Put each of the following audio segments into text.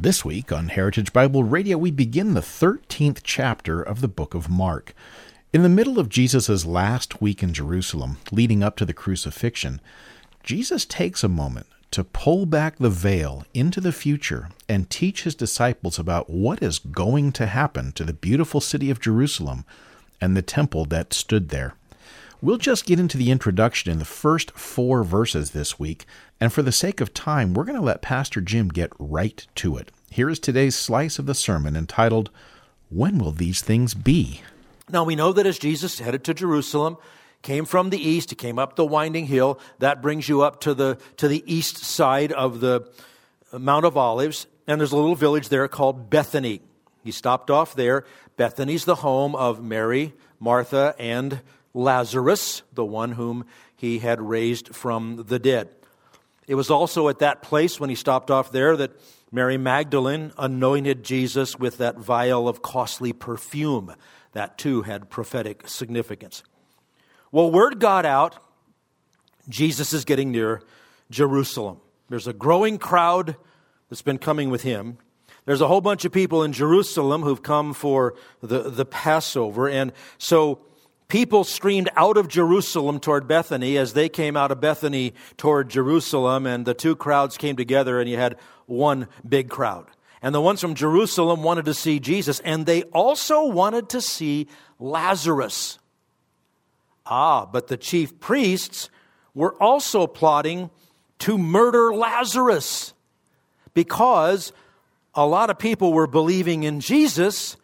This week on Heritage Bible Radio, we begin the 13th chapter of the book of Mark. In the middle of Jesus' last week in Jerusalem, leading up to the crucifixion, Jesus takes a moment to pull back the veil into the future and teach his disciples about what is going to happen to the beautiful city of Jerusalem and the temple that stood there. We'll just get into the introduction in the first four verses this week, and for the sake of time, we're going to let Pastor Jim get right to it. Here is today's slice of the sermon entitled, When Will These Things Be? Now we know that as Jesus headed to Jerusalem, came from the east, he came up the winding hill, that brings you up to the, to the east side of the uh, Mount of Olives, and there's a little village there called Bethany. He stopped off there. Bethany's the home of Mary, Martha, and Lazarus, the one whom he had raised from the dead. It was also at that place when he stopped off there that Mary Magdalene anointed Jesus with that vial of costly perfume. That too had prophetic significance. Well, word got out Jesus is getting near Jerusalem. There's a growing crowd that's been coming with him. There's a whole bunch of people in Jerusalem who've come for the, the Passover. And so people streamed out of Jerusalem toward Bethany as they came out of Bethany toward Jerusalem. And the two crowds came together, and you had one big crowd. And the ones from Jerusalem wanted to see Jesus, and they also wanted to see Lazarus. Ah, but the chief priests were also plotting to murder Lazarus because a lot of people were believing in Jesus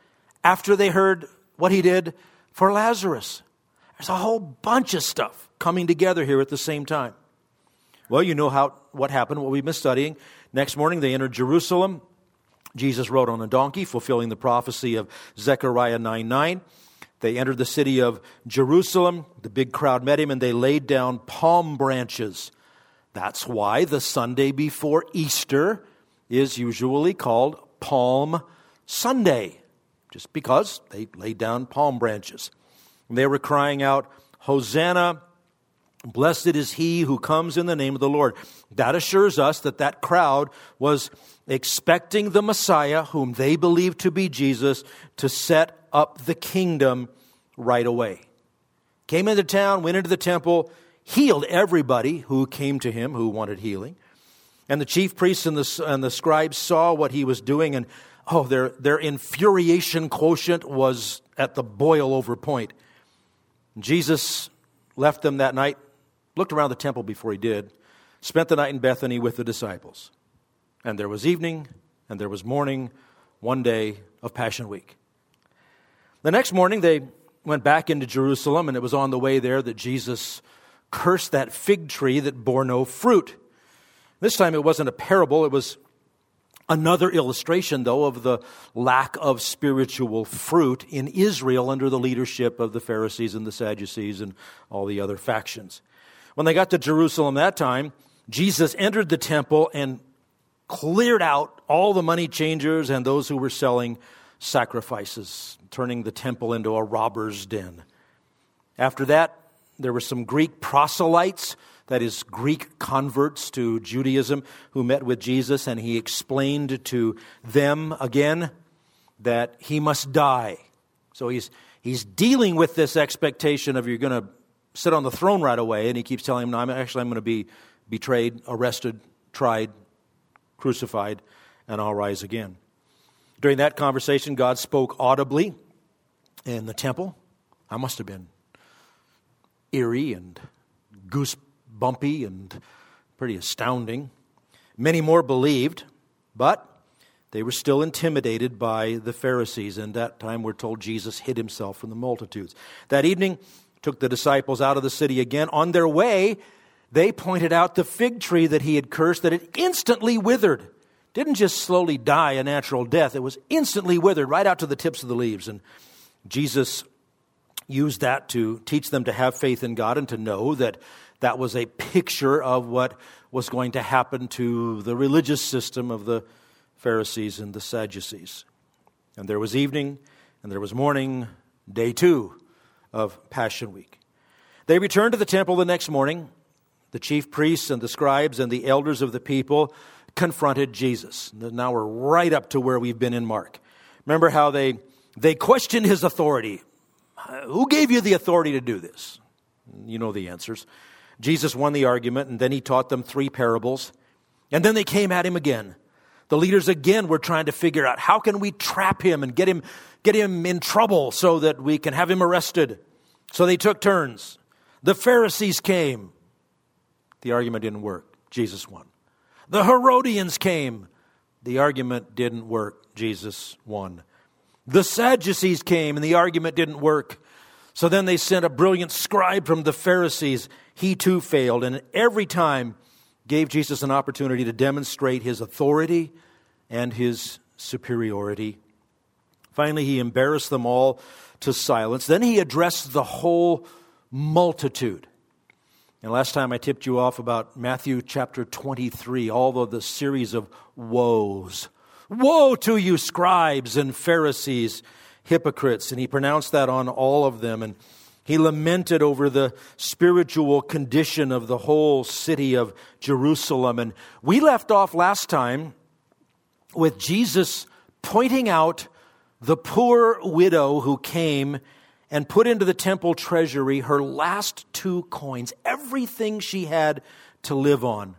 after they heard what he did for Lazarus. There's a whole bunch of stuff coming together here at the same time. Well, you know how what happened, what we've been studying. Next morning they entered Jerusalem. Jesus rode on a donkey, fulfilling the prophecy of Zechariah 9 9. They entered the city of Jerusalem. The big crowd met him and they laid down palm branches. That's why the Sunday before Easter is usually called Palm Sunday, just because they laid down palm branches. They were crying out, Hosanna, blessed is he who comes in the name of the Lord. That assures us that that crowd was expecting the Messiah, whom they believed to be Jesus, to set up the kingdom right away. Came into town, went into the temple, healed everybody who came to him who wanted healing. And the chief priests and the, and the scribes saw what he was doing, and oh, their, their infuriation quotient was at the boil over point. Jesus left them that night, looked around the temple before he did, spent the night in Bethany with the disciples. And there was evening, and there was morning, one day of Passion Week. The next morning, they went back into Jerusalem, and it was on the way there that Jesus cursed that fig tree that bore no fruit. This time it wasn't a parable, it was another illustration, though, of the lack of spiritual fruit in Israel under the leadership of the Pharisees and the Sadducees and all the other factions. When they got to Jerusalem that time, Jesus entered the temple and cleared out all the money changers and those who were selling sacrifices, turning the temple into a robber's den. After that, there were some Greek proselytes that is, Greek converts to Judaism who met with Jesus, and he explained to them again that he must die. So he's, he's dealing with this expectation of you're going to sit on the throne right away, and he keeps telling him, no, I'm actually I'm going to be betrayed, arrested, tried, crucified, and I'll rise again. During that conversation, God spoke audibly in the temple. I must have been eerie and goose bumpy and pretty astounding. Many more believed, but they were still intimidated by the Pharisees, and that time we're told Jesus hid himself from the multitudes. That evening, took the disciples out of the city again. On their way, they pointed out the fig tree that he had cursed, that it instantly withered. Didn't just slowly die a natural death, it was instantly withered right out to the tips of the leaves. And Jesus used that to teach them to have faith in God and to know that that was a picture of what was going to happen to the religious system of the Pharisees and the Sadducees. And there was evening and there was morning, day two of Passion Week. They returned to the temple the next morning. The chief priests and the scribes and the elders of the people confronted Jesus. Now we're right up to where we've been in Mark. Remember how they, they questioned his authority. Who gave you the authority to do this? You know the answers. Jesus won the argument, and then he taught them three parables. And then they came at him again. The leaders again were trying to figure out how can we trap him and get him, get him in trouble so that we can have him arrested. So they took turns. The Pharisees came. The argument didn't work. Jesus won. The Herodians came. The argument didn't work. Jesus won. The Sadducees came, and the argument didn't work. So then they sent a brilliant scribe from the Pharisees. He too failed, and every time gave Jesus an opportunity to demonstrate his authority and his superiority. Finally, he embarrassed them all to silence. Then he addressed the whole multitude. And last time I tipped you off about Matthew chapter 23, all of the series of woes. Woe to you, scribes and Pharisees, hypocrites. And he pronounced that on all of them. And he lamented over the spiritual condition of the whole city of Jerusalem. And we left off last time with Jesus pointing out the poor widow who came and put into the temple treasury her last two coins, everything she had to live on.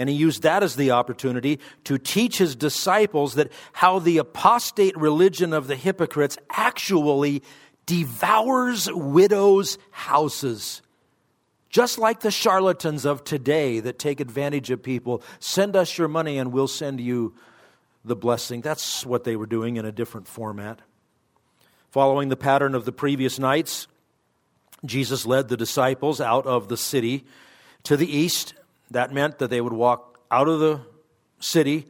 And he used that as the opportunity to teach his disciples that how the apostate religion of the hypocrites actually devours widows' houses. Just like the charlatans of today that take advantage of people, send us your money and we'll send you the blessing. That's what they were doing in a different format. Following the pattern of the previous nights, Jesus led the disciples out of the city to the east. That meant that they would walk out of the city,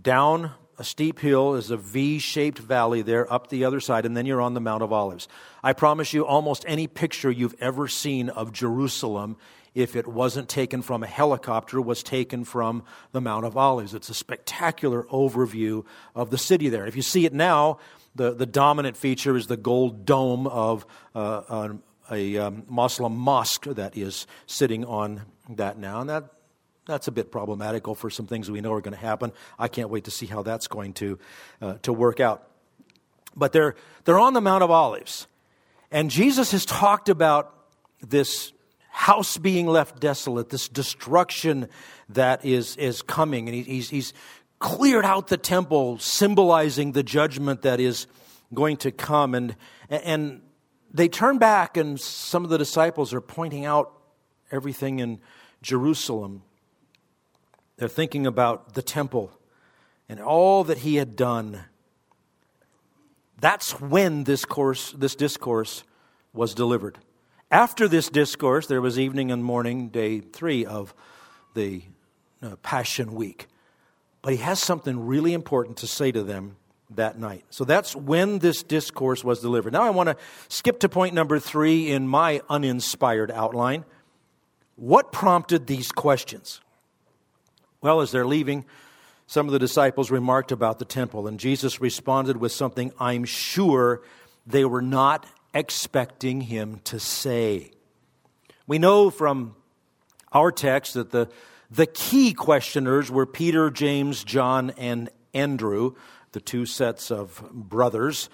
down a steep hill, is a V shaped valley there, up the other side, and then you're on the Mount of Olives. I promise you, almost any picture you've ever seen of Jerusalem if it wasn't taken from a helicopter, was taken from the Mount of Olives. It's a spectacular overview of the city there. If you see it now, the, the dominant feature is the gold dome of uh, a, um, Muslim mosque that is sitting on that now. And that, that's a bit problematical for some things we know are going to happen. I can't wait to see how that's going to, uh, to work out. But they're, they're on the Mount of Olives. And Jesus has talked about this house being left desolate, this destruction that is, is coming. And he, he's, he's cleared out the temple, symbolizing the judgment that is going to come. And, and they turn back, and some of the disciples are pointing out everything in Jerusalem. They're thinking about the temple and all that he had done. That's when this course, this discourse was delivered. After this discourse, there was evening and morning, day three of the uh, Passion Week. But he has something really important to say to them that night. So that's when this discourse was delivered. Now I want to skip to point number three in my uninspired outline. What prompted these questions? Well, as they're leaving, some of the disciples remarked about the temple, and Jesus responded with something I'm sure they were not expecting him to say. We know from our text that the, the key questioners were Peter, James, John, and Andrew, the two sets of brothers.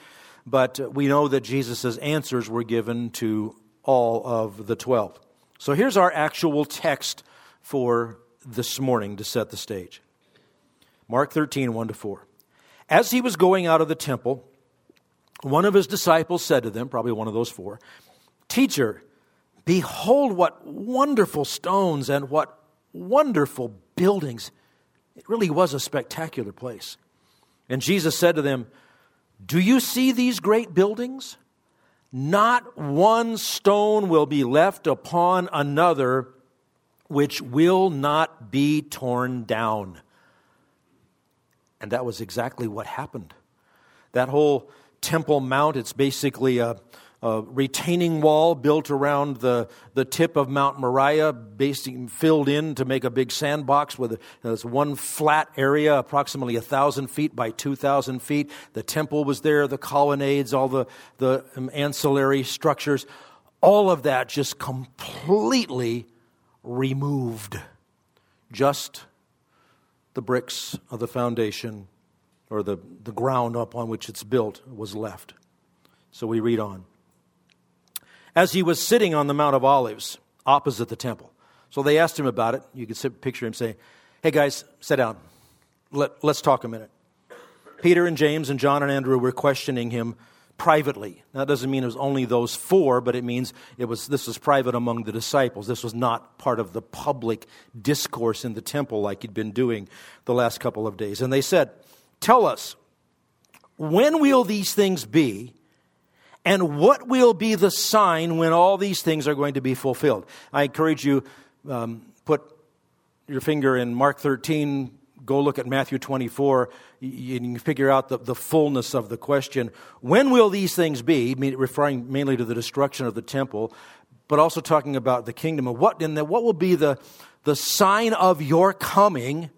But we know that Jesus' answers were given to all of the twelve. So here's our actual text for this morning to set the stage Mark 13, 1 to 4. As he was going out of the temple, one of his disciples said to them, probably one of those four, Teacher, behold what wonderful stones and what wonderful buildings. It really was a spectacular place. And Jesus said to them, Do you see these great buildings? Not one stone will be left upon another which will not be torn down. And that was exactly what happened. That whole Temple Mount. It's basically a, a retaining wall built around the, the tip of Mount Moriah, basically filled in to make a big sandbox with a, one flat area, approximately a thousand feet by two thousand feet. The temple was there, the colonnades, all the, the um, ancillary structures, all of that just completely removed. Just the bricks of the foundation or the, the ground upon which it's built was left. So we read on. As he was sitting on the Mount of Olives opposite the temple. So they asked him about it. You sit, picture him saying, Hey guys, sit down. Let, let's talk a minute. Peter and James and John and Andrew were questioning him privately. That doesn't mean it was only those four, but it means it was this was private among the disciples. This was not part of the public discourse in the temple like he'd been doing the last couple of days. And they said, Tell us, when will these things be? And what will be the sign when all these things are going to be fulfilled? I encourage you, um, put your finger in Mark 13, go look at Matthew 24, you can figure out the, the fullness of the question. When will these things be? Referring mainly to the destruction of the temple, but also talking about the kingdom. of what, and what will be the, the sign of your coming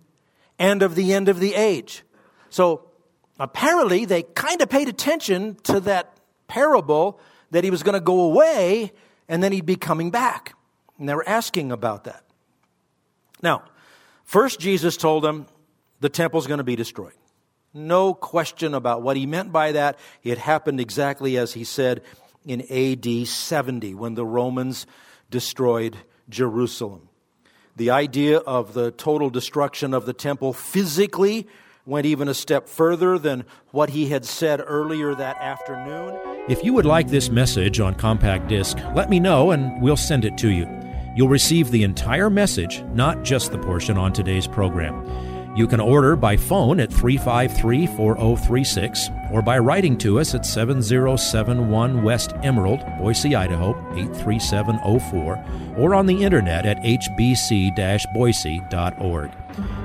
and of the end of the age? So apparently they kind of paid attention to that parable that he was going to go away and then he'd be coming back. And they were asking about that. Now, first Jesus told them the temple's going to be destroyed. No question about what he meant by that. It happened exactly as he said in AD 70 when the Romans destroyed Jerusalem. The idea of the total destruction of the temple physically went even a step further than what he had said earlier that afternoon. If you would like this message on compact disc, let me know and we'll send it to you. You'll receive the entire message, not just the portion on today's program. You can order by phone at 353 4036 or by writing to us at 7071 West Emerald, Boise, Idaho 83704, or on the internet at hbc boise.org.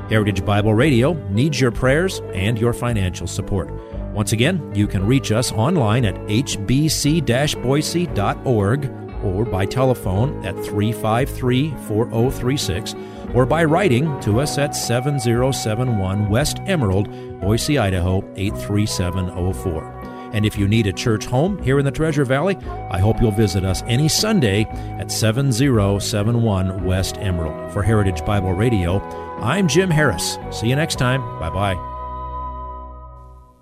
Heritage Bible Radio needs your prayers and your financial support. Once again, you can reach us online at hbc boise.org or by telephone at 353 4036 or by writing to us at 7071 West Emerald, Boise, Idaho 83704. And if you need a church home here in the Treasure Valley, I hope you'll visit us any Sunday at 7071 West Emerald. For Heritage Bible Radio, I'm Jim Harris. See you next time. Bye bye.